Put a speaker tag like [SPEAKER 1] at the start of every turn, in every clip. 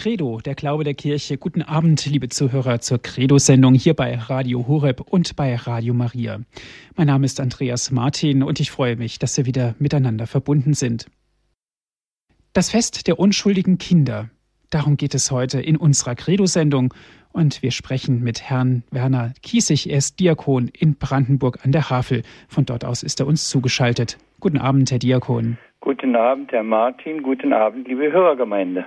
[SPEAKER 1] Credo, der Glaube der Kirche. Guten Abend, liebe Zuhörer, zur Credo-Sendung hier bei Radio Horeb und bei Radio Maria. Mein Name ist Andreas Martin und ich freue mich, dass wir wieder miteinander verbunden sind. Das Fest der unschuldigen Kinder. Darum geht es heute in unserer Credo-Sendung und wir sprechen mit Herrn Werner Kiesig. Er ist Diakon in Brandenburg an der Havel. Von dort aus ist er uns zugeschaltet. Guten Abend, Herr Diakon.
[SPEAKER 2] Guten Abend, Herr Martin. Guten Abend, liebe Hörergemeinde.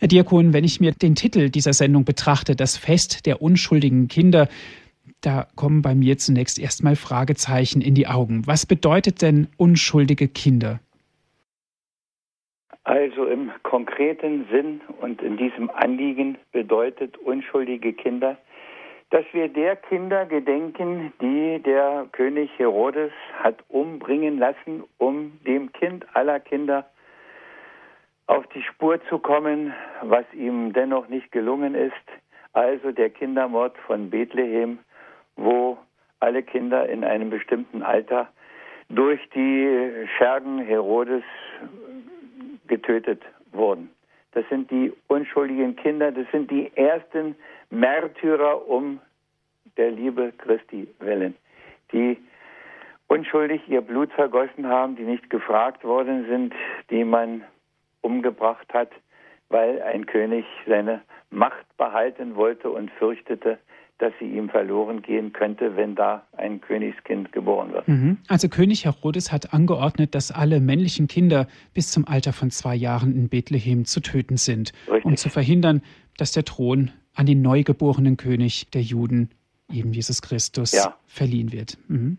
[SPEAKER 1] Herr Diakon, wenn ich mir den Titel dieser Sendung betrachte, das Fest der unschuldigen Kinder, da kommen bei mir zunächst erstmal Fragezeichen in die Augen. Was bedeutet denn unschuldige Kinder?
[SPEAKER 2] Also im konkreten Sinn und in diesem Anliegen bedeutet unschuldige Kinder, dass wir der Kinder gedenken, die der König Herodes hat umbringen lassen, um dem Kind aller Kinder auf die Spur zu kommen, was ihm dennoch nicht gelungen ist, also der Kindermord von Bethlehem, wo alle Kinder in einem bestimmten Alter durch die Schergen Herodes getötet wurden. Das sind die unschuldigen Kinder, das sind die ersten Märtyrer um der Liebe Christi willen, die unschuldig ihr Blut vergossen haben, die nicht gefragt worden sind, die man umgebracht hat, weil ein König seine Macht behalten wollte und fürchtete, dass sie ihm verloren gehen könnte, wenn da ein Königskind geboren wird.
[SPEAKER 1] Mhm. Also König Herodes hat angeordnet, dass alle männlichen Kinder bis zum Alter von zwei Jahren in Bethlehem zu töten sind, Richtig. um zu verhindern, dass der Thron an den neugeborenen König der Juden, eben Jesus Christus, ja. verliehen wird. Mhm.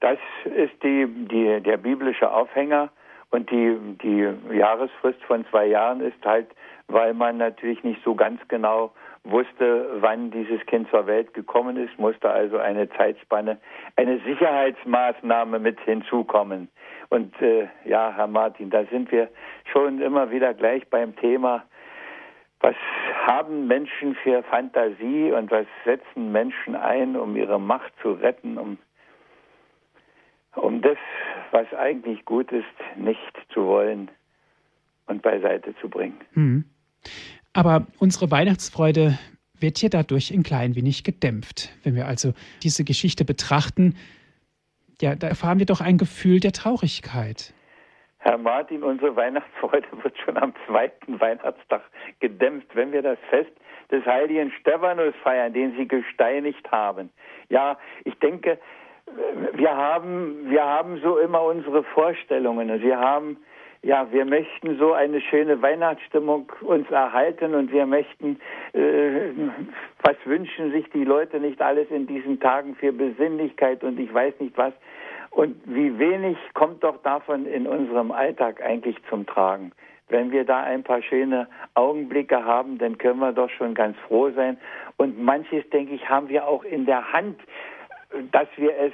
[SPEAKER 2] Das ist die, die, der biblische Aufhänger und die, die Jahresfrist von zwei Jahren ist halt, weil man natürlich nicht so ganz genau wusste, wann dieses Kind zur Welt gekommen ist, musste also eine Zeitspanne, eine Sicherheitsmaßnahme mit hinzukommen. Und äh, ja, Herr Martin, da sind wir schon immer wieder gleich beim Thema, was haben Menschen für Fantasie und was setzen Menschen ein, um ihre Macht zu retten, um um das, was eigentlich gut ist, nicht zu wollen und beiseite zu bringen.
[SPEAKER 1] Mhm. Aber unsere Weihnachtsfreude wird hier dadurch ein klein wenig gedämpft. Wenn wir also diese Geschichte betrachten, ja, da erfahren wir doch ein Gefühl der Traurigkeit.
[SPEAKER 2] Herr Martin, unsere Weihnachtsfreude wird schon am zweiten Weihnachtstag gedämpft, wenn wir das Fest des heiligen Stephanus feiern, den Sie gesteinigt haben. Ja, ich denke, wir haben, wir haben so immer unsere Vorstellungen wir haben, ja, wir möchten so eine schöne Weihnachtsstimmung uns erhalten und wir möchten, äh, was wünschen sich die Leute nicht alles in diesen Tagen für Besinnlichkeit und ich weiß nicht was. Und wie wenig kommt doch davon in unserem Alltag eigentlich zum Tragen. Wenn wir da ein paar schöne Augenblicke haben, dann können wir doch schon ganz froh sein. Und manches, denke ich, haben wir auch in der Hand dass wir es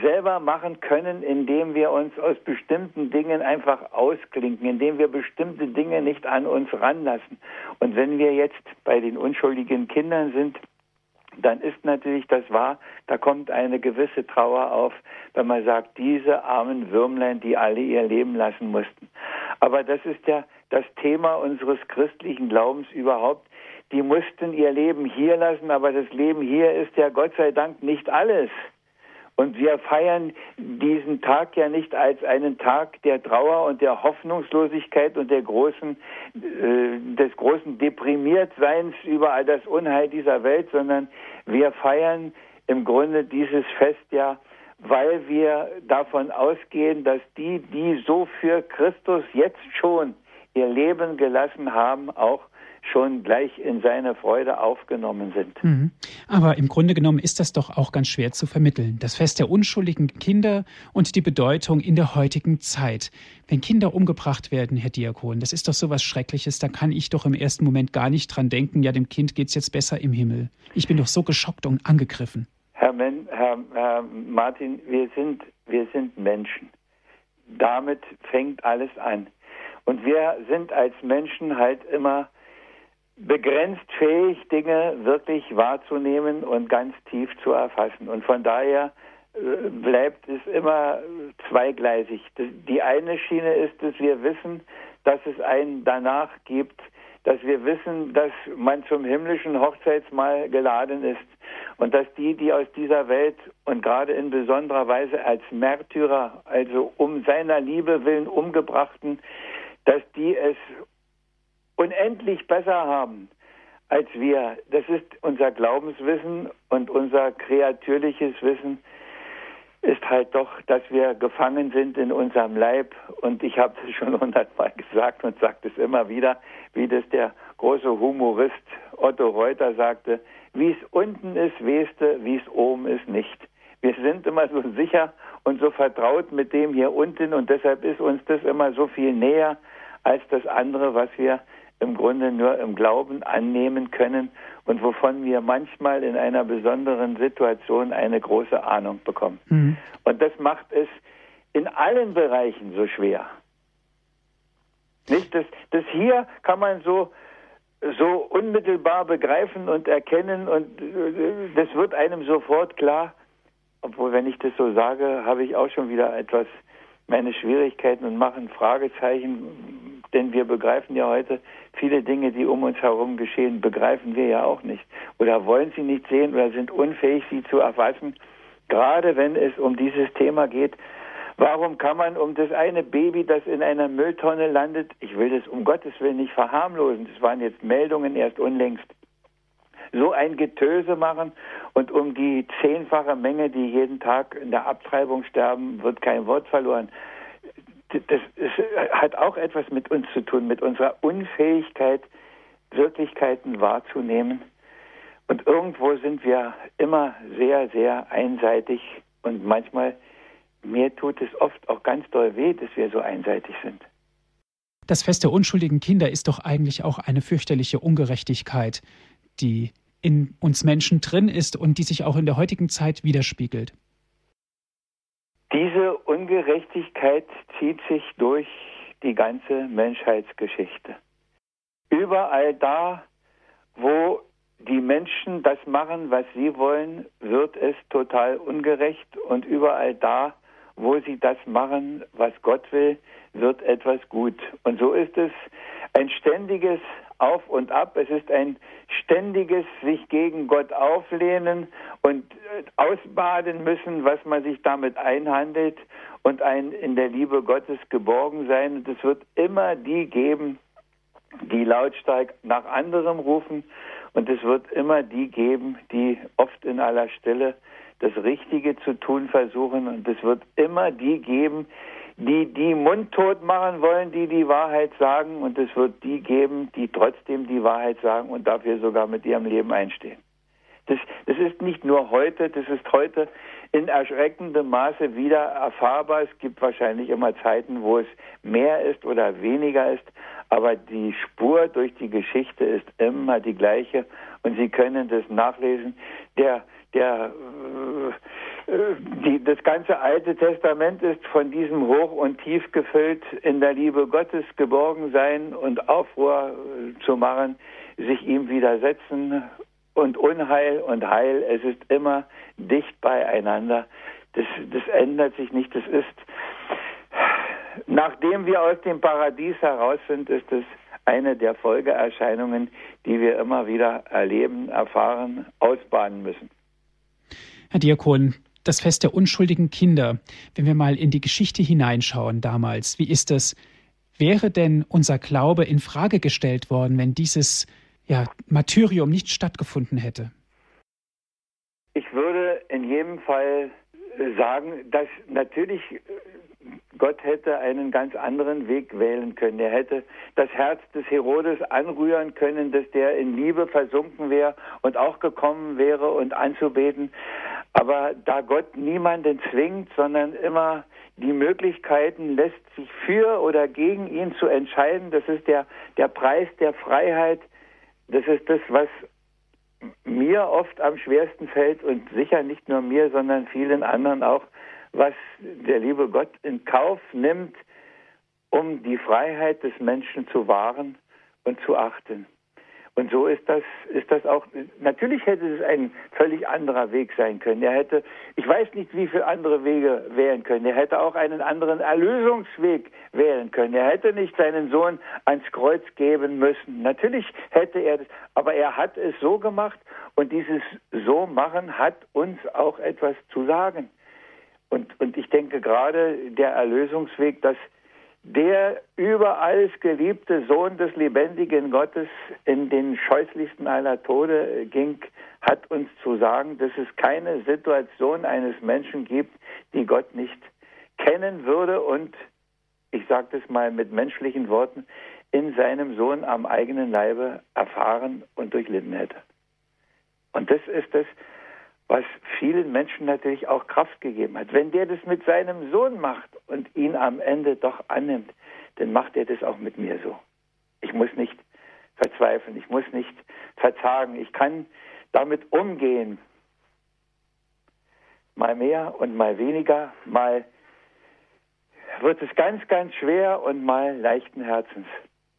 [SPEAKER 2] selber machen können, indem wir uns aus bestimmten Dingen einfach ausklinken, indem wir bestimmte Dinge nicht an uns ranlassen. Und wenn wir jetzt bei den unschuldigen Kindern sind, dann ist natürlich das wahr, da kommt eine gewisse Trauer auf, wenn man sagt, diese armen Würmlein, die alle ihr Leben lassen mussten. Aber das ist ja das Thema unseres christlichen Glaubens überhaupt. Die mussten ihr Leben hier lassen, aber das Leben hier ist ja Gott sei Dank nicht alles. Und wir feiern diesen Tag ja nicht als einen Tag der Trauer und der Hoffnungslosigkeit und der großen, äh, des großen Deprimiertseins über all das Unheil dieser Welt, sondern wir feiern im Grunde dieses Fest ja, weil wir davon ausgehen, dass die, die so für Christus jetzt schon ihr Leben gelassen haben, auch schon gleich in seine Freude aufgenommen sind.
[SPEAKER 1] Mhm. Aber im Grunde genommen ist das doch auch ganz schwer zu vermitteln. Das Fest der unschuldigen Kinder und die Bedeutung in der heutigen Zeit. Wenn Kinder umgebracht werden, Herr Diakon, das ist doch so was Schreckliches. Da kann ich doch im ersten Moment gar nicht dran denken, ja, dem Kind geht es jetzt besser im Himmel. Ich bin doch so geschockt und angegriffen.
[SPEAKER 2] Herr, Men, Herr, Herr Martin, wir sind, wir sind Menschen. Damit fängt alles an. Und wir sind als Menschen halt immer begrenzt fähig, Dinge wirklich wahrzunehmen und ganz tief zu erfassen. Und von daher äh, bleibt es immer zweigleisig. Die eine Schiene ist, dass wir wissen, dass es einen danach gibt, dass wir wissen, dass man zum himmlischen Hochzeitsmahl geladen ist und dass die, die aus dieser Welt und gerade in besonderer Weise als Märtyrer, also um seiner Liebe willen umgebrachten, dass die es unendlich besser haben als wir. Das ist unser Glaubenswissen und unser kreatürliches Wissen ist halt doch, dass wir gefangen sind in unserem Leib. Und ich habe es schon hundertmal gesagt und sage es immer wieder, wie das der große Humorist Otto Reuter sagte, wie es unten ist, weste, wie es oben ist, nicht. Wir sind immer so sicher und so vertraut mit dem hier unten und deshalb ist uns das immer so viel näher als das andere, was wir im Grunde nur im Glauben annehmen können und wovon wir manchmal in einer besonderen Situation eine große Ahnung bekommen. Mhm. Und das macht es in allen Bereichen so schwer. Nicht? Das, das hier kann man so, so unmittelbar begreifen und erkennen und äh, das wird einem sofort klar. Obwohl, wenn ich das so sage, habe ich auch schon wieder etwas meine Schwierigkeiten und mache ein Fragezeichen, denn wir begreifen ja heute viele Dinge, die um uns herum geschehen, begreifen wir ja auch nicht oder wollen sie nicht sehen oder sind unfähig, sie zu erfassen. Gerade wenn es um dieses Thema geht, warum kann man um das eine Baby, das in einer Mülltonne landet, ich will das um Gottes Willen nicht verharmlosen, das waren jetzt Meldungen erst unlängst, so ein Getöse machen und um die zehnfache Menge, die jeden Tag in der Abtreibung sterben, wird kein Wort verloren. Das ist, hat auch etwas mit uns zu tun, mit unserer Unfähigkeit, Wirklichkeiten wahrzunehmen. Und irgendwo sind wir immer sehr, sehr einseitig und manchmal, mir tut es oft auch ganz doll weh, dass wir so einseitig sind.
[SPEAKER 1] Das Fest der unschuldigen Kinder ist doch eigentlich auch eine fürchterliche Ungerechtigkeit, die in uns Menschen drin ist und die sich auch in der heutigen Zeit widerspiegelt.
[SPEAKER 2] Diese Ungerechtigkeit zieht sich durch die ganze Menschheitsgeschichte. Überall da, wo die Menschen das machen, was sie wollen, wird es total ungerecht und überall da, wo sie das machen, was Gott will, wird etwas gut. Und so ist es ein ständiges Auf und Ab. Es ist ein ständiges sich gegen Gott auflehnen und äh, ausbaden müssen, was man sich damit einhandelt und ein in der Liebe Gottes geborgen sein. Und es wird immer die geben, die lautstark nach anderem rufen. Und es wird immer die geben, die oft in aller Stille das Richtige zu tun versuchen. Und es wird immer die geben, die die mundtot machen wollen, die die Wahrheit sagen. Und es wird die geben, die trotzdem die Wahrheit sagen und dafür sogar mit ihrem Leben einstehen. Das, das ist nicht nur heute, das ist heute in erschreckendem Maße wieder erfahrbar. Es gibt wahrscheinlich immer Zeiten, wo es mehr ist oder weniger ist, aber die Spur durch die Geschichte ist immer die gleiche und Sie können das nachlesen. Der, der äh, die, das ganze Alte Testament ist von diesem Hoch und Tief gefüllt, in der Liebe Gottes geborgen sein und Aufruhr äh, zu machen, sich ihm widersetzen und Unheil und Heil. Es ist immer dicht beieinander. Das, das ändert sich nicht. Das ist, nachdem wir aus dem Paradies heraus sind, ist es eine der Folgeerscheinungen, die wir immer wieder erleben, erfahren, ausbahnen müssen.
[SPEAKER 1] Herr Diakon, das Fest der unschuldigen Kinder, wenn wir mal in die Geschichte hineinschauen damals, wie ist das? Wäre denn unser Glaube in Frage gestellt worden, wenn dieses ja, Martyrium nicht stattgefunden hätte?
[SPEAKER 2] Ich würde in jedem Fall sagen, dass natürlich Gott hätte einen ganz anderen Weg wählen können. Er hätte das Herz des Herodes anrühren können, dass der in Liebe versunken wäre und auch gekommen wäre und anzubeten. Aber da Gott niemanden zwingt, sondern immer die Möglichkeiten lässt, sich für oder gegen ihn zu entscheiden, das ist der, der Preis der Freiheit. Das ist das, was mir oft am schwersten fällt und sicher nicht nur mir, sondern vielen anderen auch, was der liebe Gott in Kauf nimmt, um die Freiheit des Menschen zu wahren und zu achten. Und so ist das, ist das auch, natürlich hätte es ein völlig anderer Weg sein können. Er hätte, ich weiß nicht, wie viele andere Wege wählen können. Er hätte auch einen anderen Erlösungsweg wählen können. Er hätte nicht seinen Sohn ans Kreuz geben müssen. Natürlich hätte er das, aber er hat es so gemacht und dieses so machen hat uns auch etwas zu sagen. Und, und ich denke gerade der Erlösungsweg, dass der über alles geliebte Sohn des lebendigen Gottes in den scheußlichsten aller Tode ging, hat uns zu sagen, dass es keine Situation eines Menschen gibt, die Gott nicht kennen würde und, ich sage das mal mit menschlichen Worten, in seinem Sohn am eigenen Leibe erfahren und durchlitten hätte. Und das ist es, was vielen Menschen natürlich auch Kraft gegeben hat. Wenn der das mit seinem Sohn macht und ihn am Ende doch annimmt, dann macht er das auch mit mir so. Ich muss nicht verzweifeln, ich muss nicht verzagen, ich kann damit umgehen. Mal mehr und mal weniger, mal wird es ganz, ganz schwer und mal leichten Herzens.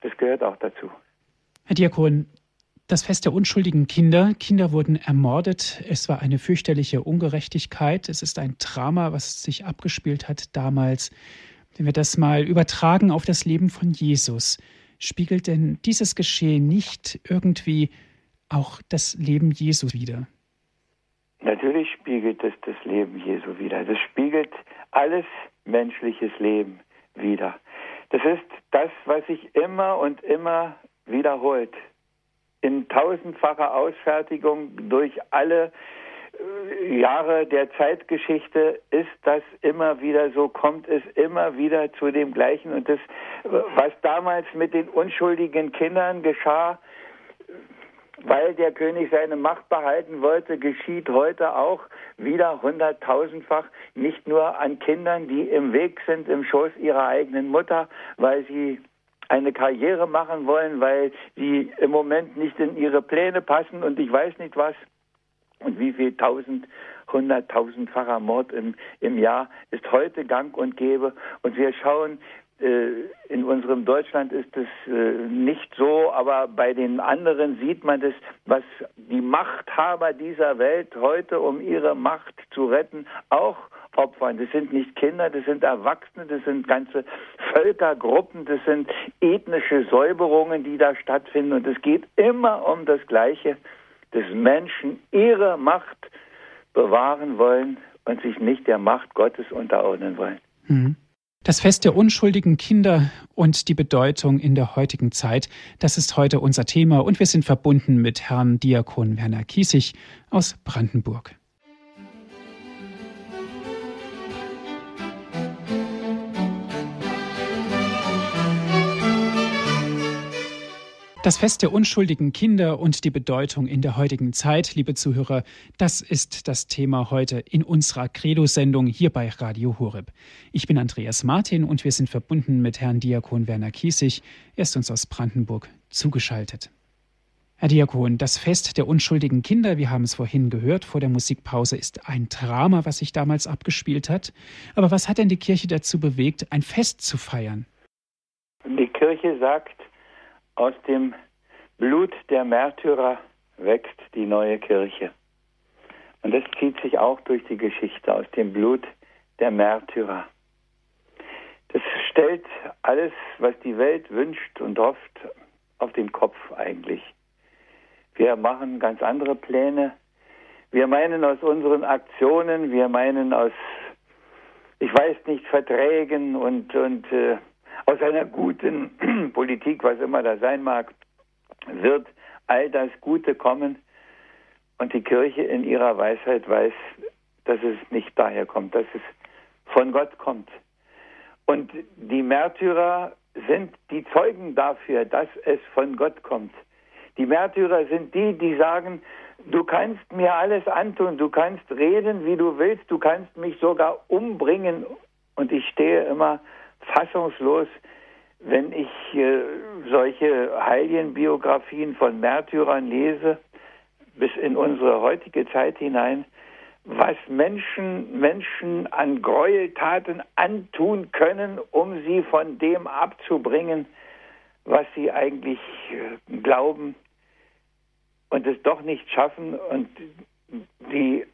[SPEAKER 2] Das gehört auch dazu.
[SPEAKER 1] Herr Diakon, das Fest der unschuldigen Kinder. Kinder wurden ermordet. Es war eine fürchterliche Ungerechtigkeit. Es ist ein Drama, was sich abgespielt hat damals. Wenn wir das mal übertragen auf das Leben von Jesus, spiegelt denn dieses Geschehen nicht irgendwie auch das Leben Jesus wider?
[SPEAKER 2] Natürlich spiegelt es das Leben Jesu wider. Das spiegelt alles menschliches Leben wider. Das ist das, was sich immer und immer wiederholt in tausendfacher Ausfertigung durch alle äh, Jahre der Zeitgeschichte ist das immer wieder so, kommt es immer wieder zu dem Gleichen. Und das, was damals mit den unschuldigen Kindern geschah, weil der König seine Macht behalten wollte, geschieht heute auch wieder hunderttausendfach, nicht nur an Kindern, die im Weg sind im Schoß ihrer eigenen Mutter, weil sie eine Karriere machen wollen, weil sie im Moment nicht in ihre Pläne passen und ich weiß nicht was. Und wie viel tausend, hunderttausendfacher Mord im, im Jahr ist heute gang und gäbe. Und wir schauen, äh, in unserem Deutschland ist es äh, nicht so, aber bei den anderen sieht man das, was die Machthaber dieser Welt heute, um ihre Macht zu retten, auch opfern. Das sind nicht Kinder, das sind Erwachsene, das sind ganze Völkergruppen, das sind ethnische Säuberungen, die da stattfinden. Und es geht immer um das Gleiche, dass Menschen ihre Macht bewahren wollen und sich nicht der Macht Gottes unterordnen wollen. Mhm.
[SPEAKER 1] Das Fest der unschuldigen Kinder und die Bedeutung in der heutigen Zeit, das ist heute unser Thema und wir sind verbunden mit Herrn Diakon Werner Kiesig aus Brandenburg. Das Fest der unschuldigen Kinder und die Bedeutung in der heutigen Zeit, liebe Zuhörer, das ist das Thema heute in unserer Credo-Sendung hier bei Radio Horeb. Ich bin Andreas Martin und wir sind verbunden mit Herrn Diakon Werner Kiesig. Er ist uns aus Brandenburg zugeschaltet. Herr Diakon, das Fest der unschuldigen Kinder, wir haben es vorhin gehört, vor der Musikpause ist ein Drama, was sich damals abgespielt hat. Aber was hat denn die Kirche dazu bewegt, ein Fest zu feiern?
[SPEAKER 2] Die Kirche sagt, aus dem Blut der Märtyrer wächst die neue Kirche. Und das zieht sich auch durch die Geschichte aus dem Blut der Märtyrer. Das stellt alles, was die Welt wünscht und hofft, auf den Kopf eigentlich. Wir machen ganz andere Pläne. Wir meinen aus unseren Aktionen, wir meinen aus, ich weiß nicht, Verträgen und, und äh, aus einer guten Politik, was immer da sein mag, wird all das Gute kommen. Und die Kirche in ihrer Weisheit weiß, dass es nicht daher kommt, dass es von Gott kommt. Und die Märtyrer sind die Zeugen dafür, dass es von Gott kommt. Die Märtyrer sind die, die sagen, du kannst mir alles antun, du kannst reden, wie du willst, du kannst mich sogar umbringen. Und ich stehe immer fassungslos, wenn ich äh, solche Heiligenbiografien von Märtyrern lese, bis in unsere heutige Zeit hinein, was Menschen, Menschen an Gräueltaten antun können, um sie von dem abzubringen, was sie eigentlich äh, glauben, und es doch nicht schaffen und die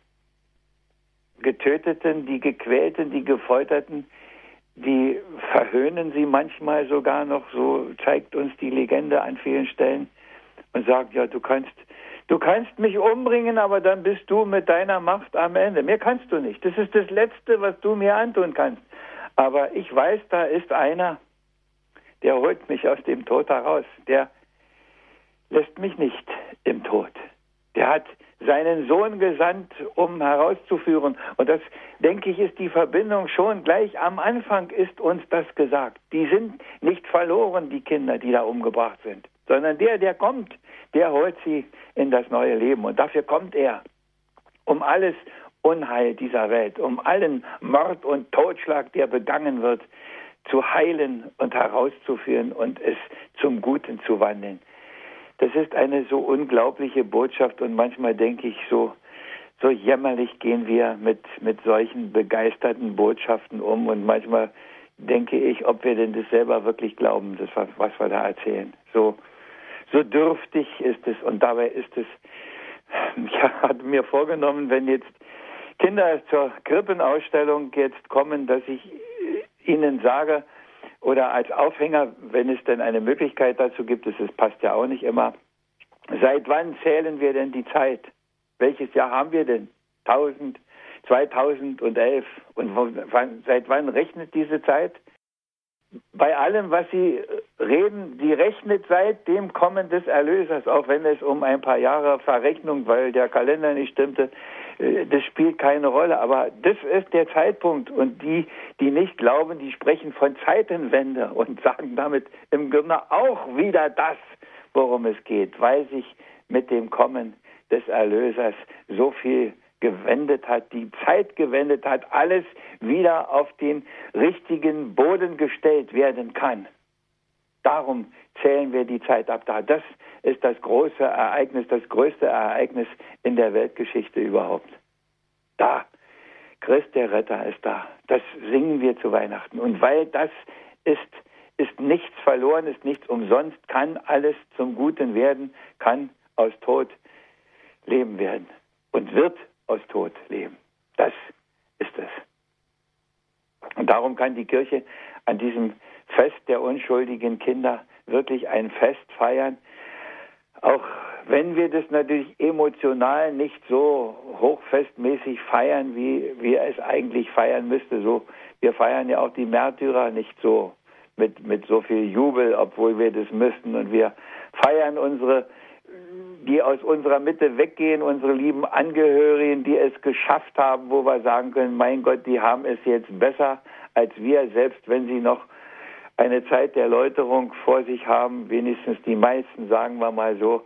[SPEAKER 2] Getöteten, die Gequälten, die Gefolterten, verhöhnen sie manchmal sogar noch, so zeigt uns die Legende an vielen Stellen und sagt, ja, du kannst, du kannst mich umbringen, aber dann bist du mit deiner Macht am Ende. Mehr kannst du nicht. Das ist das Letzte, was du mir antun kannst. Aber ich weiß, da ist einer, der holt mich aus dem Tod heraus. Der lässt mich nicht im Tod. Der hat seinen Sohn gesandt, um herauszuführen. Und das, denke ich, ist die Verbindung schon gleich am Anfang ist uns das gesagt. Die sind nicht verloren, die Kinder, die da umgebracht sind, sondern der, der kommt, der holt sie in das neue Leben. Und dafür kommt er, um alles Unheil dieser Welt, um allen Mord und Totschlag, der begangen wird, zu heilen und herauszuführen und es zum Guten zu wandeln. Das ist eine so unglaubliche Botschaft und manchmal denke ich so, so jämmerlich gehen wir mit, mit solchen begeisterten Botschaften um und manchmal denke ich, ob wir denn das selber wirklich glauben, das was, wir da erzählen. So, so dürftig ist es und dabei ist es, ich hatte mir vorgenommen, wenn jetzt Kinder zur Krippenausstellung jetzt kommen, dass ich ihnen sage, oder als Aufhänger, wenn es denn eine Möglichkeit dazu gibt, es passt ja auch nicht immer, seit wann zählen wir denn die Zeit? Welches Jahr haben wir denn? 1000, 2011. Und wann, seit wann rechnet diese Zeit? Bei allem, was Sie reden, die rechnet seit dem Kommen des Erlösers, auch wenn es um ein paar Jahre Verrechnung, weil der Kalender nicht stimmte, äh, das spielt keine Rolle. Aber das ist der Zeitpunkt. Und die, die nicht glauben, die sprechen von Zeitenwende und sagen damit im Grunde auch wieder das, worum es geht, weil sich mit dem Kommen des Erlösers so viel gewendet hat, die Zeit gewendet hat, alles wieder auf den richtigen Boden gestellt werden kann. Darum zählen wir die Zeit ab da. Das ist das große Ereignis, das größte Ereignis in der Weltgeschichte überhaupt. Da, Christ der Retter ist da. Das singen wir zu Weihnachten. Und weil das ist, ist nichts verloren, ist nichts umsonst, kann alles zum Guten werden, kann aus Tod Leben werden und wird aus Tod leben. Das ist es. Und darum kann die Kirche an diesem Fest der unschuldigen Kinder wirklich ein Fest feiern, auch wenn wir das natürlich emotional nicht so hochfestmäßig feiern, wie wir es eigentlich feiern müsste. So, wir feiern ja auch die Märtyrer nicht so mit, mit so viel Jubel, obwohl wir das müssten. Und wir feiern unsere, die aus unserer Mitte weggehen, unsere lieben Angehörigen, die es geschafft haben, wo wir sagen können, mein Gott, die haben es jetzt besser als wir, selbst wenn sie noch eine Zeit der Läuterung vor sich haben, wenigstens die meisten, sagen wir mal so,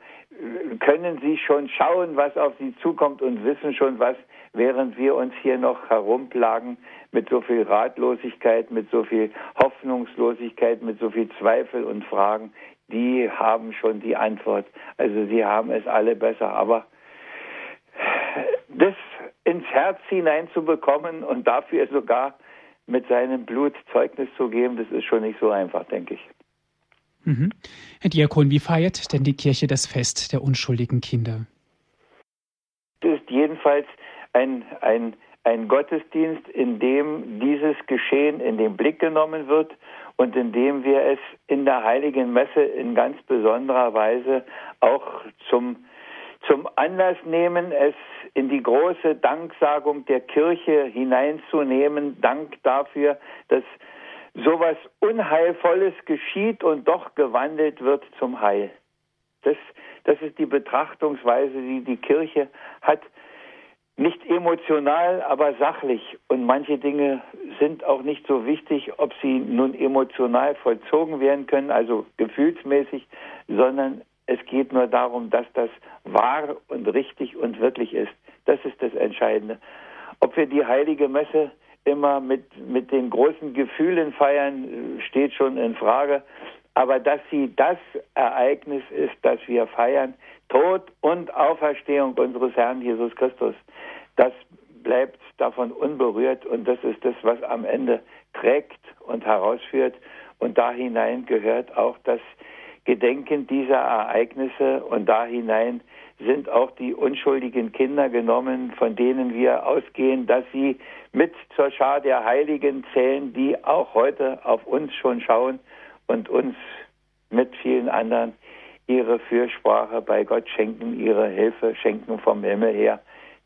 [SPEAKER 2] können sie schon schauen, was auf sie zukommt und wissen schon was, während wir uns hier noch herumplagen mit so viel Ratlosigkeit, mit so viel Hoffnungslosigkeit, mit so viel Zweifel und Fragen, die haben schon die Antwort. Also sie haben es alle besser. Aber das ins Herz hineinzubekommen und dafür sogar mit seinem Blut Zeugnis zu geben, das ist schon nicht so einfach, denke ich.
[SPEAKER 1] Mhm. Herr Diakon, wie feiert denn die Kirche das Fest der unschuldigen Kinder?
[SPEAKER 2] Das ist jedenfalls ein, ein, ein Gottesdienst, in dem dieses Geschehen in den Blick genommen wird und in dem wir es in der heiligen Messe in ganz besonderer Weise auch zum zum Anlass nehmen, es in die große Danksagung der Kirche hineinzunehmen. Dank dafür, dass sowas Unheilvolles geschieht und doch gewandelt wird zum Heil. Das, das ist die Betrachtungsweise, die die Kirche hat. Nicht emotional, aber sachlich. Und manche Dinge sind auch nicht so wichtig, ob sie nun emotional vollzogen werden können, also gefühlsmäßig, sondern es geht nur darum, dass das wahr und richtig und wirklich ist. Das ist das Entscheidende. Ob wir die heilige Messe immer mit, mit den großen Gefühlen feiern, steht schon in Frage. Aber dass sie das Ereignis ist, das wir feiern, Tod und Auferstehung unseres Herrn Jesus Christus, das bleibt davon unberührt und das ist das, was am Ende trägt und herausführt. Und da hinein gehört auch das gedenkend dieser Ereignisse und da hinein sind auch die unschuldigen Kinder genommen, von denen wir ausgehen, dass sie mit zur Schar der Heiligen zählen, die auch heute auf uns schon schauen und uns mit vielen anderen ihre Fürsprache bei Gott schenken, ihre Hilfe schenken vom Himmel her.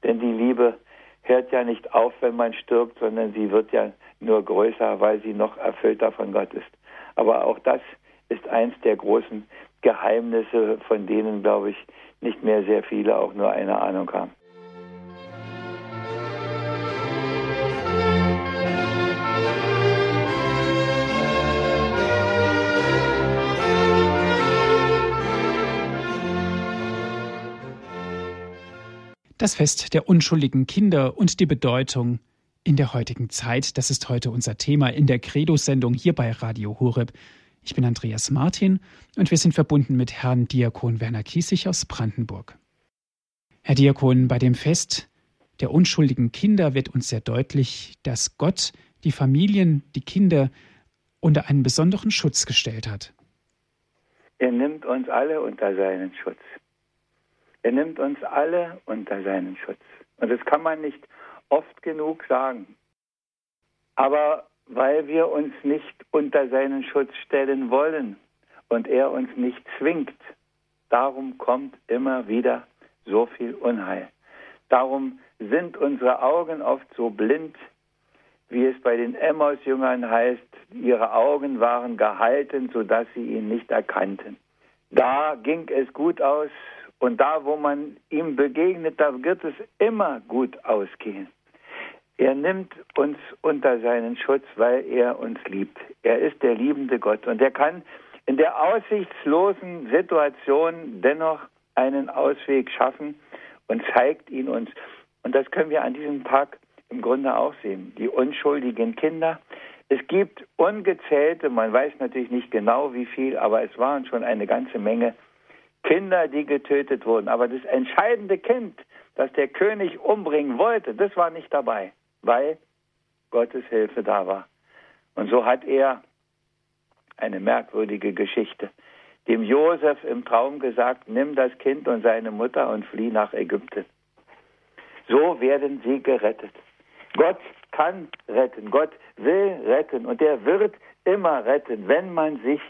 [SPEAKER 2] Denn die Liebe hört ja nicht auf, wenn man stirbt, sondern sie wird ja nur größer, weil sie noch erfüllter von Gott ist. Aber auch das ist eins der großen Geheimnisse, von denen, glaube ich, nicht mehr sehr viele auch nur eine Ahnung haben.
[SPEAKER 1] Das Fest der unschuldigen Kinder und die Bedeutung in der heutigen Zeit, das ist heute unser Thema in der Credo-Sendung hier bei Radio Horeb. Ich bin Andreas Martin und wir sind verbunden mit Herrn Diakon Werner Kiesig aus Brandenburg. Herr Diakon, bei dem Fest der unschuldigen Kinder wird uns sehr deutlich, dass Gott die Familien, die Kinder unter einen besonderen Schutz gestellt hat.
[SPEAKER 2] Er nimmt uns alle unter seinen Schutz. Er nimmt uns alle unter seinen Schutz. Und das kann man nicht oft genug sagen. Aber weil wir uns nicht unter seinen Schutz stellen wollen und er uns nicht zwingt. Darum kommt immer wieder so viel Unheil. Darum sind unsere Augen oft so blind, wie es bei den Emmaus-Jüngern heißt, ihre Augen waren gehalten, sodass sie ihn nicht erkannten. Da ging es gut aus und da, wo man ihm begegnet, da wird es immer gut ausgehen. Er nimmt uns unter seinen Schutz, weil er uns liebt. Er ist der liebende Gott und er kann in der aussichtslosen Situation dennoch einen Ausweg schaffen und zeigt ihn uns. Und das können wir an diesem Tag im Grunde auch sehen. Die unschuldigen Kinder. Es gibt ungezählte, man weiß natürlich nicht genau wie viel, aber es waren schon eine ganze Menge Kinder, die getötet wurden. Aber das entscheidende Kind, das der König umbringen wollte, das war nicht dabei weil Gottes Hilfe da war. Und so hat er eine merkwürdige Geschichte. Dem Josef im Traum gesagt, nimm das Kind und seine Mutter und flieh nach Ägypten. So werden sie gerettet. Gott kann retten, Gott will retten und er wird immer retten, wenn man sich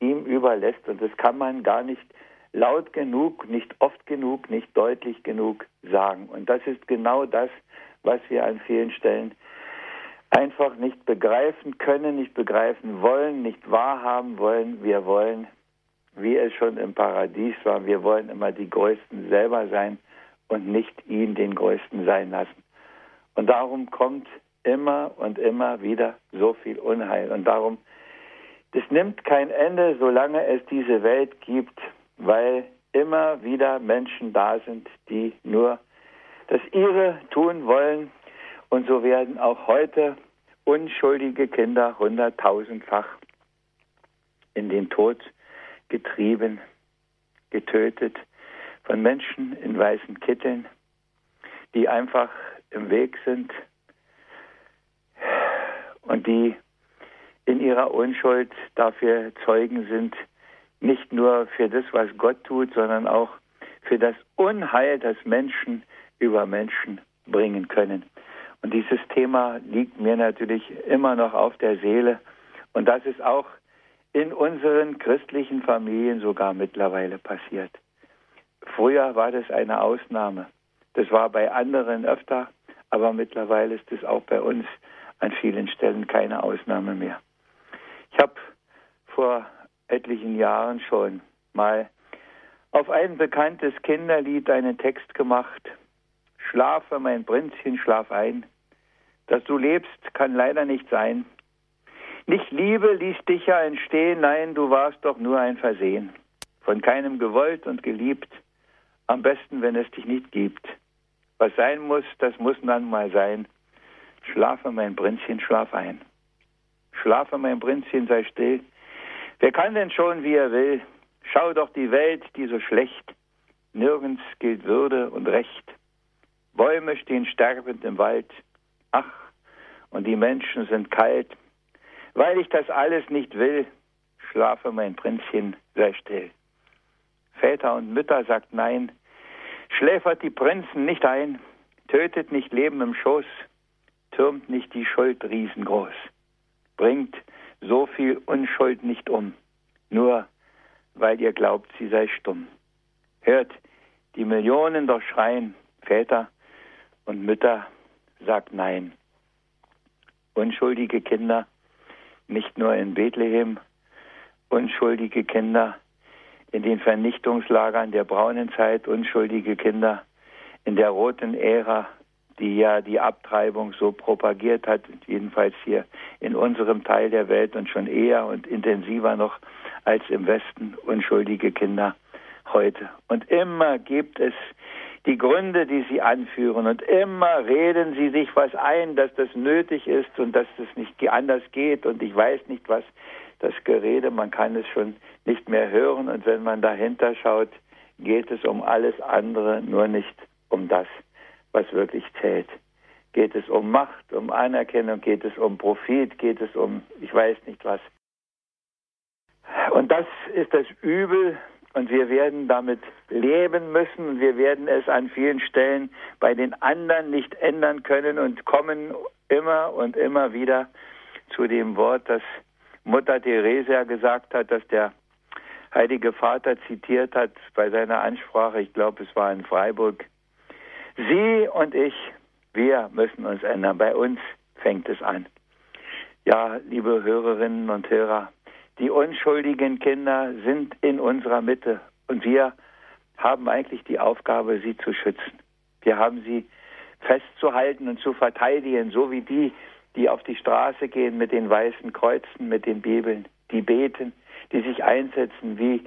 [SPEAKER 2] ihm überlässt. Und das kann man gar nicht laut genug, nicht oft genug, nicht deutlich genug sagen. Und das ist genau das, was wir an vielen Stellen einfach nicht begreifen können, nicht begreifen wollen, nicht wahrhaben wollen. Wir wollen, wie es schon im Paradies war, wir wollen immer die Größten selber sein und nicht ihn den Größten sein lassen. Und darum kommt immer und immer wieder so viel Unheil. Und darum, das nimmt kein Ende, solange es diese Welt gibt, weil immer wieder Menschen da sind, die nur das ihre tun wollen. Und so werden auch heute unschuldige Kinder hunderttausendfach in den Tod getrieben, getötet von Menschen in weißen Kitteln, die einfach im Weg sind und die in ihrer Unschuld dafür Zeugen sind, nicht nur für das, was Gott tut, sondern auch für das Unheil, das Menschen über Menschen bringen können. Und dieses Thema liegt mir natürlich immer noch auf der Seele. Und das ist auch in unseren christlichen Familien sogar mittlerweile passiert. Früher war das eine Ausnahme. Das war bei anderen öfter, aber mittlerweile ist es auch bei uns an vielen Stellen keine Ausnahme mehr. Ich habe vor etlichen Jahren schon mal auf ein bekanntes Kinderlied einen Text gemacht Schlafe, mein Prinzchen, schlaf ein. Dass du lebst, kann leider nicht sein. Nicht Liebe ließ dich ja entstehen, nein, du warst doch nur ein Versehen. Von keinem gewollt und geliebt, am besten, wenn es dich nicht gibt. Was sein muss, das muss dann mal sein. Schlafe, mein Prinzchen, schlaf ein. Schlafe, mein Prinzchen, sei still. Wer kann denn schon, wie er will? Schau doch die Welt, die so schlecht. Nirgends gilt Würde und Recht. Bäume stehen sterbend im Wald. Ach, und die Menschen sind kalt. Weil ich das alles nicht will, schlafe mein Prinzchen, sei still. Väter und Mütter sagt nein, schläfert die Prinzen nicht ein, tötet nicht Leben im Schoß, türmt nicht die Schuld riesengroß, bringt so viel Unschuld nicht um, nur weil ihr glaubt, sie sei stumm. Hört die Millionen doch schreien, Väter und Mütter sagt nein. Unschuldige Kinder, nicht nur in Bethlehem, unschuldige Kinder in den Vernichtungslagern der braunen Zeit, unschuldige Kinder in der roten Ära, die ja die Abtreibung so propagiert hat, jedenfalls hier in unserem Teil der Welt und schon eher und intensiver noch als im Westen, unschuldige Kinder heute. Und immer gibt es die Gründe, die sie anführen. Und immer reden sie sich was ein, dass das nötig ist und dass das nicht anders geht. Und ich weiß nicht, was das Gerede, man kann es schon nicht mehr hören. Und wenn man dahinter schaut, geht es um alles andere, nur nicht um das, was wirklich zählt. Geht es um Macht, um Anerkennung, geht es um Profit, geht es um, ich weiß nicht was. Und das ist das Übel, und wir werden damit leben müssen und wir werden es an vielen Stellen bei den anderen nicht ändern können und kommen immer und immer wieder zu dem Wort, das Mutter Theresia gesagt hat, dass der Heilige Vater zitiert hat bei seiner Ansprache, ich glaube es war in Freiburg. Sie und ich, wir müssen uns ändern. Bei uns fängt es an. Ja, liebe Hörerinnen und Hörer, die unschuldigen Kinder sind in unserer Mitte und wir haben eigentlich die Aufgabe, sie zu schützen. Wir haben sie festzuhalten und zu verteidigen, so wie die, die auf die Straße gehen mit den weißen Kreuzen, mit den Bibeln, die beten, die sich einsetzen, wie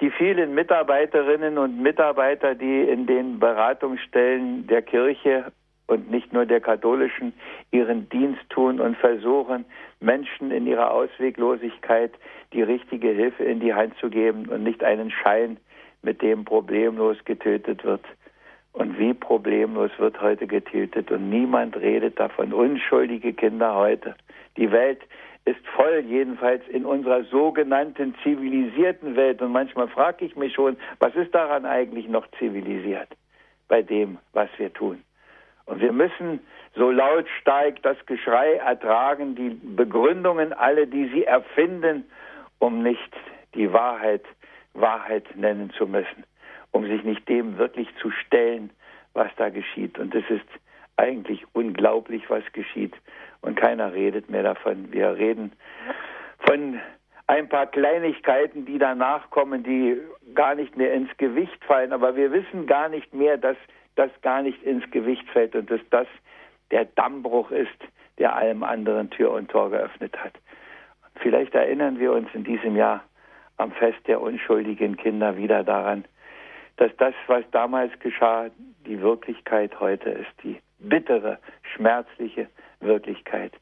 [SPEAKER 2] die vielen Mitarbeiterinnen und Mitarbeiter, die in den Beratungsstellen der Kirche und nicht nur der katholischen ihren Dienst tun und versuchen, Menschen in ihrer Ausweglosigkeit die richtige Hilfe in die Hand zu geben und nicht einen Schein, mit dem problemlos getötet wird. Und wie problemlos wird heute getötet und niemand redet davon. Unschuldige Kinder heute. Die Welt ist voll, jedenfalls in unserer sogenannten zivilisierten Welt. Und manchmal frage ich mich schon, was ist daran eigentlich noch zivilisiert bei dem, was wir tun? Und wir müssen so lautstark das Geschrei ertragen, die Begründungen alle, die sie erfinden, um nicht die Wahrheit Wahrheit nennen zu müssen, um sich nicht dem wirklich zu stellen, was da geschieht. Und es ist eigentlich unglaublich, was geschieht. Und keiner redet mehr davon. Wir reden von ein paar Kleinigkeiten, die danach kommen, die gar nicht mehr ins Gewicht fallen. Aber wir wissen gar nicht mehr, dass das gar nicht ins Gewicht fällt und dass das der Dammbruch ist, der allem anderen Tür und Tor geöffnet hat. Vielleicht erinnern wir uns in diesem Jahr am Fest der unschuldigen Kinder wieder daran, dass das, was damals geschah, die Wirklichkeit heute ist, die bittere, schmerzliche Wirklichkeit.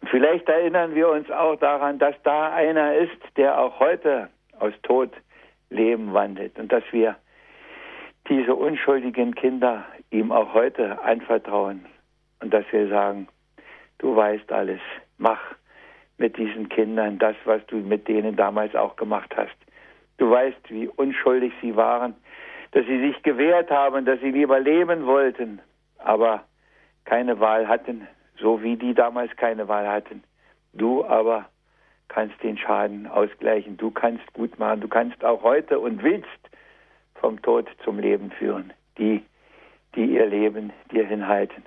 [SPEAKER 2] Und vielleicht erinnern wir uns auch daran, dass da einer ist, der auch heute aus Tod Leben wandelt und dass wir diese unschuldigen Kinder ihm auch heute anvertrauen und dass wir sagen, du weißt alles, mach mit diesen Kindern das, was du mit denen damals auch gemacht hast. Du weißt, wie unschuldig sie waren, dass sie sich gewehrt haben, dass sie lieber leben wollten, aber keine Wahl hatten, so wie die damals keine Wahl hatten. Du aber kannst den Schaden ausgleichen, du kannst gut machen, du kannst auch heute und willst vom Tod zum Leben führen, die, die ihr Leben dir hinhalten.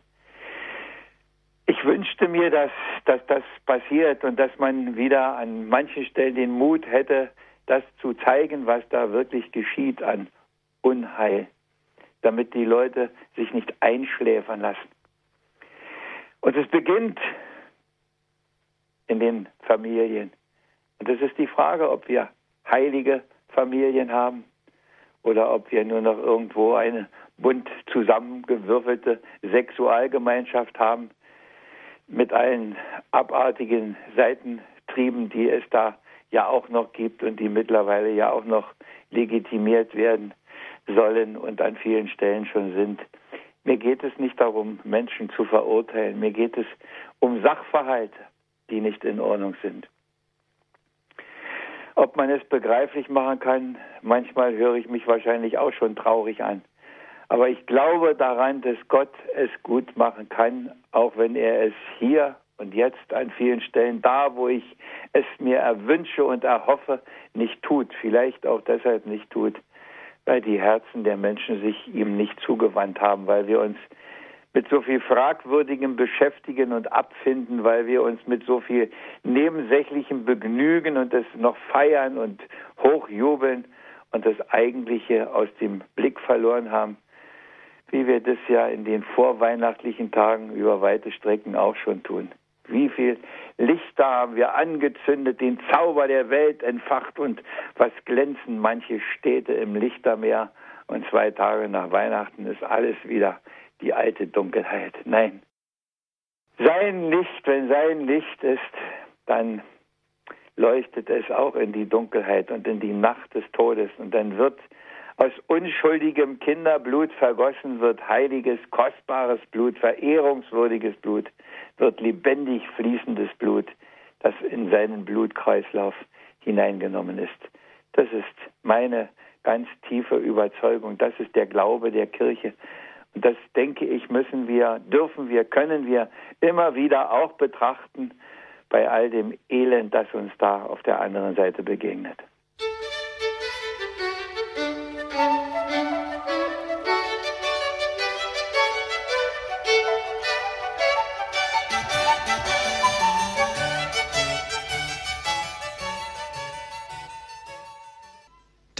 [SPEAKER 2] Ich wünschte mir, dass, dass das passiert und dass man wieder an manchen Stellen den Mut hätte, das zu zeigen, was da wirklich geschieht an Unheil, damit die Leute sich nicht einschläfern lassen. Und es beginnt in den Familien. Und es ist die Frage, ob wir heilige Familien haben oder ob wir nur noch irgendwo eine bunt zusammengewürfelte Sexualgemeinschaft haben mit allen abartigen Seitentrieben, die es da ja auch noch gibt und die mittlerweile ja auch noch legitimiert werden sollen und an vielen Stellen schon sind. Mir geht es nicht darum, Menschen zu verurteilen. Mir geht es um Sachverhalte, die nicht in Ordnung sind. Ob man es begreiflich machen kann, manchmal höre ich mich wahrscheinlich auch schon traurig an. Aber ich glaube daran, dass Gott es gut machen kann, auch wenn er es hier und jetzt an vielen Stellen da, wo ich es mir erwünsche und erhoffe, nicht tut. Vielleicht auch deshalb nicht tut, weil die Herzen der Menschen sich ihm nicht zugewandt haben, weil wir uns mit so viel Fragwürdigem beschäftigen und abfinden, weil wir uns mit so viel nebensächlichem begnügen und es noch feiern und hochjubeln und das Eigentliche aus dem Blick verloren haben, wie wir das ja in den vorweihnachtlichen Tagen über weite Strecken auch schon tun. Wie viel Lichter haben wir angezündet, den Zauber der Welt entfacht und was glänzen manche Städte im Lichtermeer und zwei Tage nach Weihnachten ist alles wieder die alte Dunkelheit. Nein. Sein Licht, wenn sein Licht ist, dann leuchtet es auch in die Dunkelheit und in die Nacht des Todes und dann wird aus unschuldigem Kinderblut vergossen wird heiliges, kostbares Blut, verehrungswürdiges Blut, wird lebendig fließendes Blut, das in seinen Blutkreislauf hineingenommen ist. Das ist meine ganz tiefe Überzeugung. Das ist der Glaube der Kirche. Und das, denke ich, müssen wir, dürfen wir, können wir immer wieder auch betrachten bei all dem Elend, das uns da auf der anderen Seite begegnet.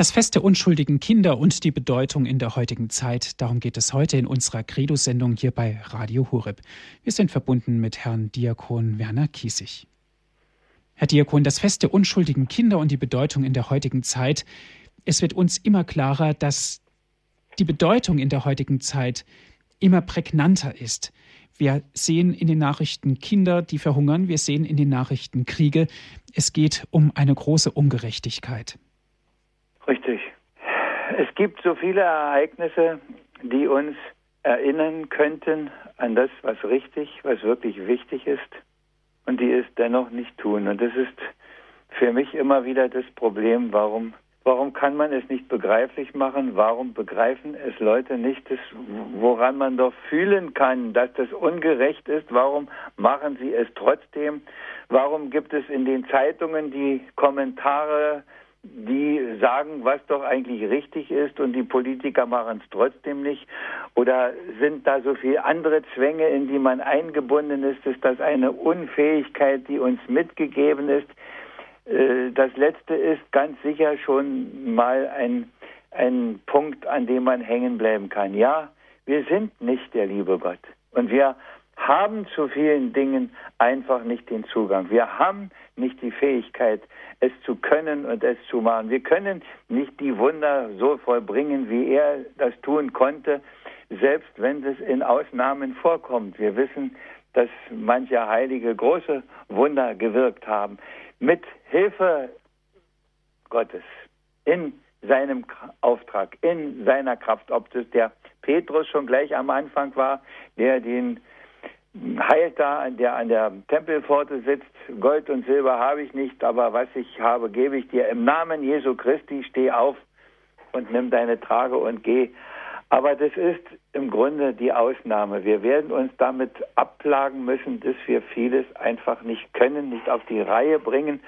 [SPEAKER 1] Das Fest der unschuldigen Kinder und die Bedeutung in der heutigen Zeit, darum geht es heute in unserer Credo-Sendung hier bei Radio Horeb. Wir sind verbunden mit Herrn Diakon Werner Kiesig. Herr Diakon, das Fest der unschuldigen Kinder und die Bedeutung in der heutigen Zeit, es wird uns immer klarer, dass die Bedeutung in der heutigen Zeit immer prägnanter ist. Wir sehen in den Nachrichten Kinder, die verhungern, wir sehen in den Nachrichten Kriege. Es geht um eine große Ungerechtigkeit.
[SPEAKER 2] Richtig. Es gibt so viele Ereignisse, die uns erinnern könnten an das, was richtig, was wirklich wichtig ist und die es dennoch nicht tun. Und das ist für mich immer wieder das Problem, warum, warum kann man es nicht begreiflich machen? Warum begreifen es Leute nicht, das, woran man doch fühlen kann, dass das ungerecht ist? Warum machen sie es trotzdem? Warum gibt es in den Zeitungen die Kommentare, die sagen, was doch eigentlich richtig ist und die Politiker machen es trotzdem nicht? Oder sind da so viele andere Zwänge, in die man eingebunden ist? Ist das eine Unfähigkeit, die uns mitgegeben ist? Äh, das Letzte ist ganz sicher schon mal ein, ein Punkt, an dem man hängen bleiben kann. Ja, wir sind nicht der liebe Gott. Und wir haben zu vielen Dingen einfach nicht den Zugang. Wir haben nicht die Fähigkeit, es zu können und es zu machen. Wir können nicht die Wunder so vollbringen, wie er das tun konnte, selbst wenn es in Ausnahmen vorkommt. Wir wissen, dass manche Heilige große Wunder gewirkt haben. Mit Hilfe Gottes in seinem Auftrag, in seiner Kraft, ob das der Petrus schon gleich am Anfang war, der den heilt da, der an der Tempelpforte sitzt, Gold und Silber habe ich nicht, aber was ich habe, gebe ich dir. Im Namen Jesu Christi steh auf und nimm deine Trage und geh. Aber das ist im Grunde die Ausnahme. Wir werden uns damit abplagen müssen, dass wir vieles einfach nicht können, nicht auf die Reihe bringen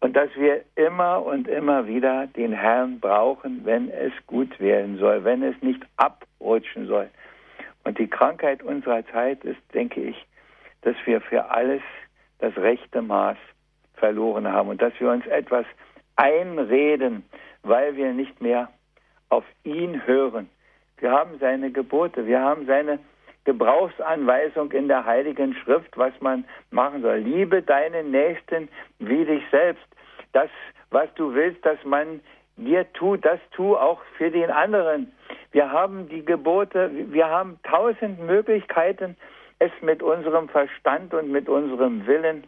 [SPEAKER 2] und dass wir immer und immer wieder den Herrn brauchen, wenn es gut werden soll, wenn es nicht abrutschen soll. Und die Krankheit unserer Zeit ist, denke ich, dass wir für alles das rechte Maß verloren haben und dass wir uns etwas einreden, weil wir nicht mehr auf ihn hören. Wir haben seine Gebote, wir haben seine Gebrauchsanweisung in der Heiligen Schrift, was man machen soll. Liebe deinen Nächsten wie dich selbst. Das, was du willst, dass man dir tut, das tu auch für den anderen. Wir haben die Gebote, wir haben tausend Möglichkeiten, es mit unserem Verstand und mit unserem Willen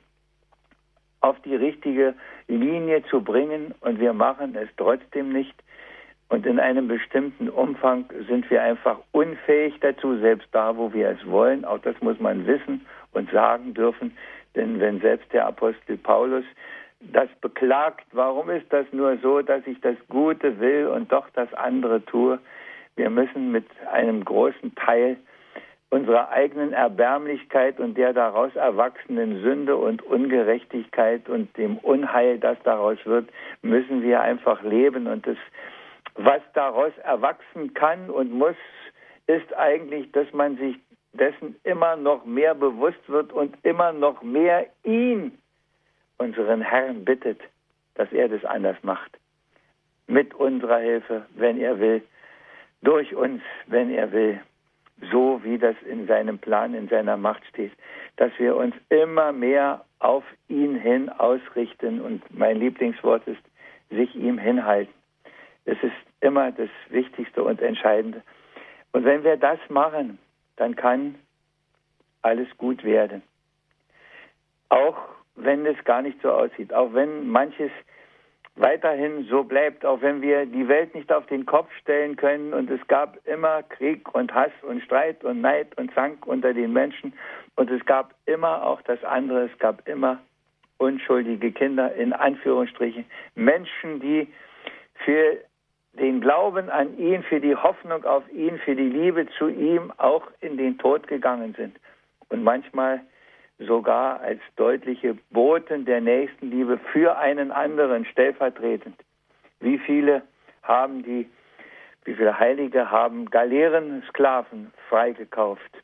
[SPEAKER 2] auf die richtige Linie zu bringen und wir machen es trotzdem nicht. Und in einem bestimmten Umfang sind wir einfach unfähig dazu, selbst da, wo wir es wollen. Auch das muss man wissen und sagen dürfen. Denn wenn selbst der Apostel Paulus das beklagt, warum ist das nur so, dass ich das Gute will und doch das andere tue. Wir müssen mit einem großen Teil unserer eigenen Erbärmlichkeit und der daraus erwachsenen Sünde und Ungerechtigkeit und dem Unheil, das daraus wird, müssen wir einfach leben. Und das, was daraus erwachsen kann und muss, ist eigentlich, dass man sich dessen immer noch mehr bewusst wird und immer noch mehr ihn, unseren Herrn, bittet, dass er das anders macht. Mit unserer Hilfe, wenn er will, durch uns, wenn er will so wie das in seinem Plan, in seiner Macht steht, dass wir uns immer mehr auf ihn hin ausrichten und mein Lieblingswort ist, sich ihm hinhalten. Es ist immer das Wichtigste und Entscheidende. Und wenn wir das machen, dann kann alles gut werden. Auch wenn es gar nicht so aussieht, auch wenn manches weiterhin so bleibt, auch wenn wir die Welt nicht auf den Kopf stellen können und es gab immer Krieg und Hass und Streit und Neid und Zank unter den Menschen und es gab immer auch das andere, es gab immer unschuldige Kinder in Anführungsstrichen, Menschen, die für den Glauben an ihn, für die Hoffnung auf ihn, für die Liebe zu ihm auch in den Tod gegangen sind. Und manchmal sogar als deutliche Boten der Nächstenliebe für einen anderen stellvertretend. Wie viele haben die, wie viele Heilige haben Galeeren, Sklaven freigekauft?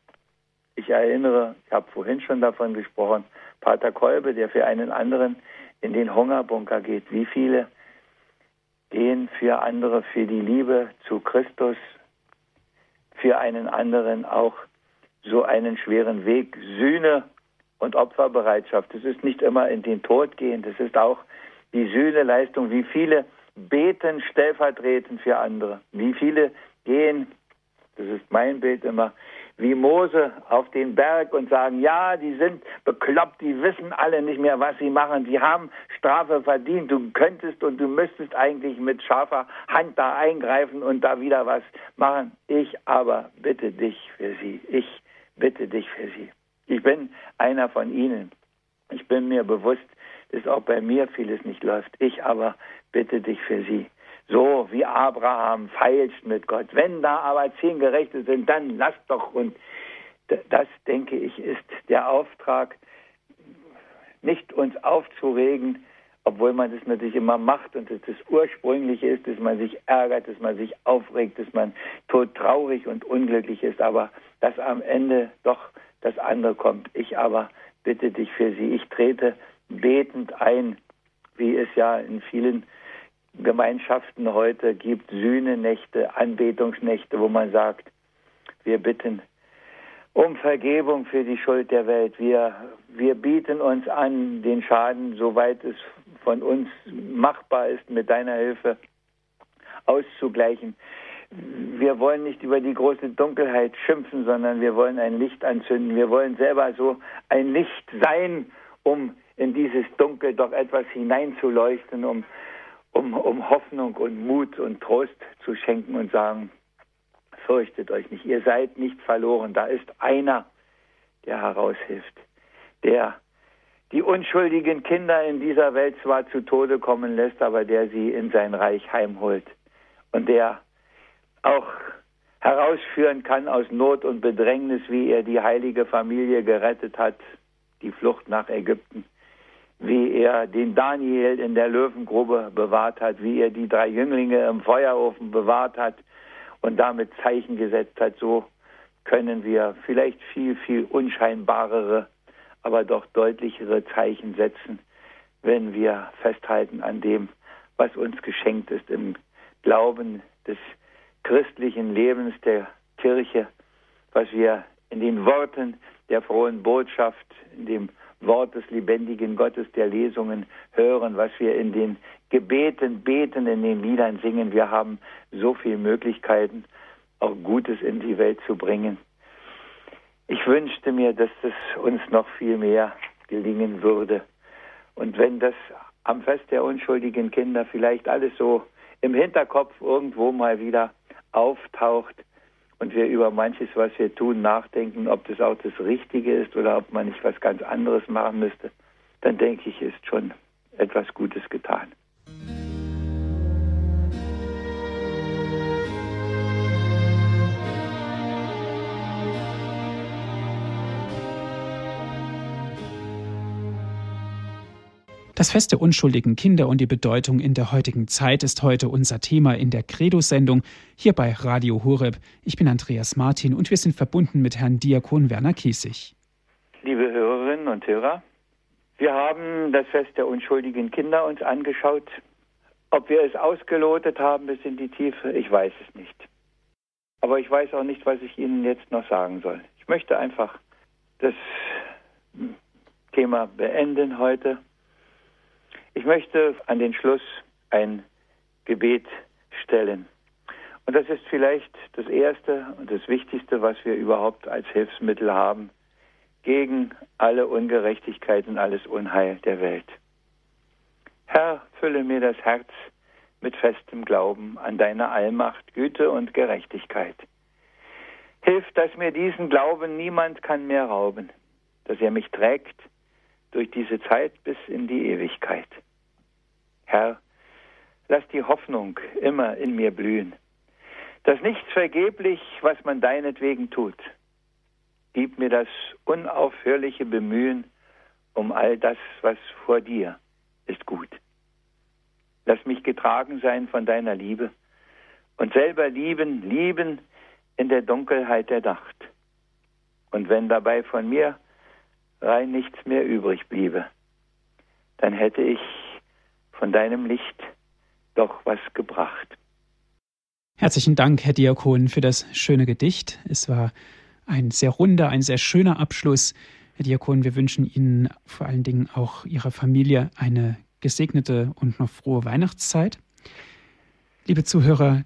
[SPEAKER 2] Ich erinnere, ich habe vorhin schon davon gesprochen, Pater Kolbe, der für einen anderen in den Hungerbunker geht. Wie viele gehen für andere, für die Liebe zu Christus, für einen anderen auch so einen schweren Weg, Sühne und Opferbereitschaft. Das ist nicht immer in den Tod gehen, das ist auch die Sühneleistung, wie viele beten stellvertretend für andere, wie viele gehen, das ist mein Bild immer, wie Mose auf den Berg und sagen, ja, die sind bekloppt, die wissen alle nicht mehr, was sie machen, sie haben Strafe verdient, du könntest und du müsstest eigentlich mit scharfer Hand da eingreifen und da wieder was machen. Ich aber bitte dich für sie, ich bitte dich für sie. Ich bin einer von Ihnen. Ich bin mir bewusst, dass auch bei mir vieles nicht läuft. Ich aber bitte dich für Sie. So wie Abraham feilst mit Gott. Wenn da aber zehn Gerechte sind, dann lass doch. Und das, denke ich, ist der Auftrag, nicht uns aufzuregen, obwohl man das natürlich immer macht und das, das Ursprüngliche ist, dass man sich ärgert, dass man sich aufregt, dass man todtraurig und unglücklich ist, aber dass am Ende doch das andere kommt. Ich aber bitte dich für sie. Ich trete betend ein, wie es ja in vielen Gemeinschaften heute gibt, Sühnenächte, Anbetungsnächte, wo man sagt, wir bitten um Vergebung für die Schuld der Welt. Wir, wir bieten uns an, den Schaden, soweit es von uns machbar ist, mit deiner Hilfe auszugleichen wir wollen nicht über die große Dunkelheit schimpfen, sondern wir wollen ein Licht anzünden. Wir wollen selber so ein Licht sein, um in dieses Dunkel doch etwas hineinzuleuchten, um, um, um Hoffnung und Mut und Trost zu schenken und sagen, fürchtet euch nicht, ihr seid nicht verloren. Da ist einer, der heraushilft, der die unschuldigen Kinder in dieser Welt zwar zu Tode kommen lässt, aber der sie in sein Reich heimholt und der auch herausführen kann aus Not und Bedrängnis, wie er die heilige Familie gerettet hat, die Flucht nach Ägypten, wie er den Daniel in der Löwengrube bewahrt hat, wie er die drei Jünglinge im Feuerofen bewahrt hat und damit Zeichen gesetzt hat, so können wir vielleicht viel, viel unscheinbarere, aber doch deutlichere Zeichen setzen, wenn wir festhalten an dem, was uns geschenkt ist im Glauben des christlichen Lebens der Kirche, was wir in den Worten der frohen Botschaft, in dem Wort des lebendigen Gottes der Lesungen hören, was wir in den Gebeten beten, in den Liedern singen. Wir haben so viele Möglichkeiten, auch Gutes in die Welt zu bringen. Ich wünschte mir, dass das uns noch viel mehr gelingen würde. Und wenn das am Fest der unschuldigen Kinder vielleicht alles so im Hinterkopf irgendwo mal wieder auftaucht und wir über manches, was wir tun, nachdenken, ob das auch das Richtige ist oder ob man nicht was ganz anderes machen müsste, dann denke ich, ist schon etwas Gutes getan.
[SPEAKER 1] Das Fest der unschuldigen Kinder und die Bedeutung in der heutigen Zeit ist heute unser Thema in der Credo-Sendung hier bei Radio Horeb. Ich bin Andreas Martin und wir sind verbunden mit Herrn Diakon Werner Kiesig.
[SPEAKER 2] Liebe Hörerinnen und Hörer, wir haben das Fest der unschuldigen Kinder uns angeschaut. Ob wir es ausgelotet haben bis in die Tiefe, ich weiß es nicht. Aber ich weiß auch nicht, was ich Ihnen jetzt noch sagen soll. Ich möchte einfach das Thema beenden heute ich möchte an den Schluss ein Gebet stellen. Und das ist vielleicht das Erste und das Wichtigste, was wir überhaupt als Hilfsmittel haben gegen alle Ungerechtigkeit und alles Unheil der Welt. Herr, fülle mir das Herz mit festem Glauben an deine Allmacht, Güte und Gerechtigkeit. Hilf, dass mir diesen Glauben niemand kann mehr rauben, dass er mich trägt durch diese Zeit bis in die Ewigkeit. Herr, lass die Hoffnung immer in mir blühen, dass nichts vergeblich, was man deinetwegen tut. Gib mir das unaufhörliche Bemühen um all das, was vor dir ist gut. Lass mich getragen sein von deiner Liebe und selber lieben, lieben in der Dunkelheit der Nacht. Und wenn dabei von mir rein nichts mehr übrig bliebe, dann hätte ich von deinem Licht doch was gebracht.
[SPEAKER 1] Herzlichen Dank, Herr Diakon, für das schöne Gedicht. Es war ein sehr runder, ein sehr schöner Abschluss. Herr Diakon, wir wünschen Ihnen vor allen Dingen auch Ihrer Familie eine gesegnete und noch frohe Weihnachtszeit. Liebe Zuhörer,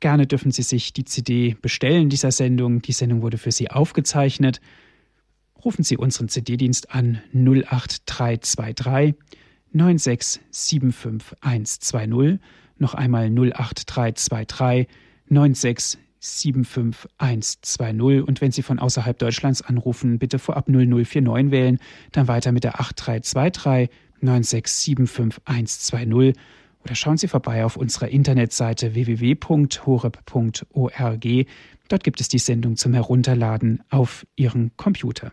[SPEAKER 1] gerne dürfen Sie sich die CD bestellen dieser Sendung. Die Sendung wurde für Sie aufgezeichnet rufen Sie unseren CD-Dienst an 08323 9675120. Noch einmal 08323 9675120. Und wenn Sie von außerhalb Deutschlands anrufen, bitte vorab 0049 wählen, dann weiter mit der 8323 9675120. Oder schauen Sie vorbei auf unserer Internetseite www.horeb.org. Dort gibt es die Sendung zum Herunterladen auf Ihren Computer.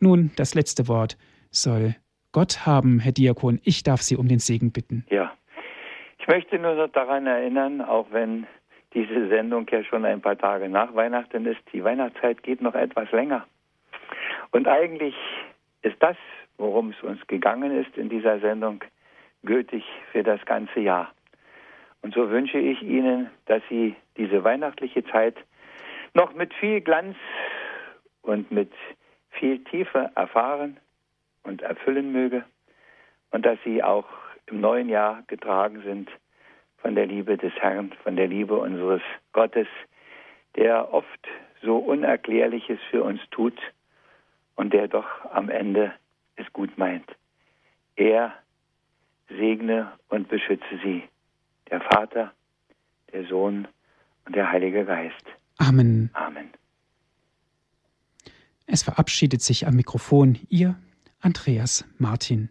[SPEAKER 1] Nun, das letzte Wort soll Gott haben, Herr Diakon. Ich darf Sie um den Segen bitten.
[SPEAKER 2] Ja, ich möchte nur noch daran erinnern, auch wenn diese Sendung ja schon ein paar Tage nach Weihnachten ist, die Weihnachtszeit geht noch etwas länger. Und eigentlich ist das, worum es uns gegangen ist in dieser Sendung, gültig für das ganze Jahr. Und so wünsche ich Ihnen, dass Sie diese weihnachtliche Zeit noch mit viel Glanz und mit viel Tiefe erfahren und erfüllen möge und dass sie auch im neuen Jahr getragen sind von der Liebe des Herrn, von der Liebe unseres Gottes, der oft so Unerklärliches für uns tut und der doch am Ende es gut meint. Er segne und beschütze sie, der Vater, der Sohn und der Heilige Geist.
[SPEAKER 1] Amen.
[SPEAKER 2] Amen.
[SPEAKER 1] Es verabschiedet sich am Mikrofon Ihr Andreas Martin.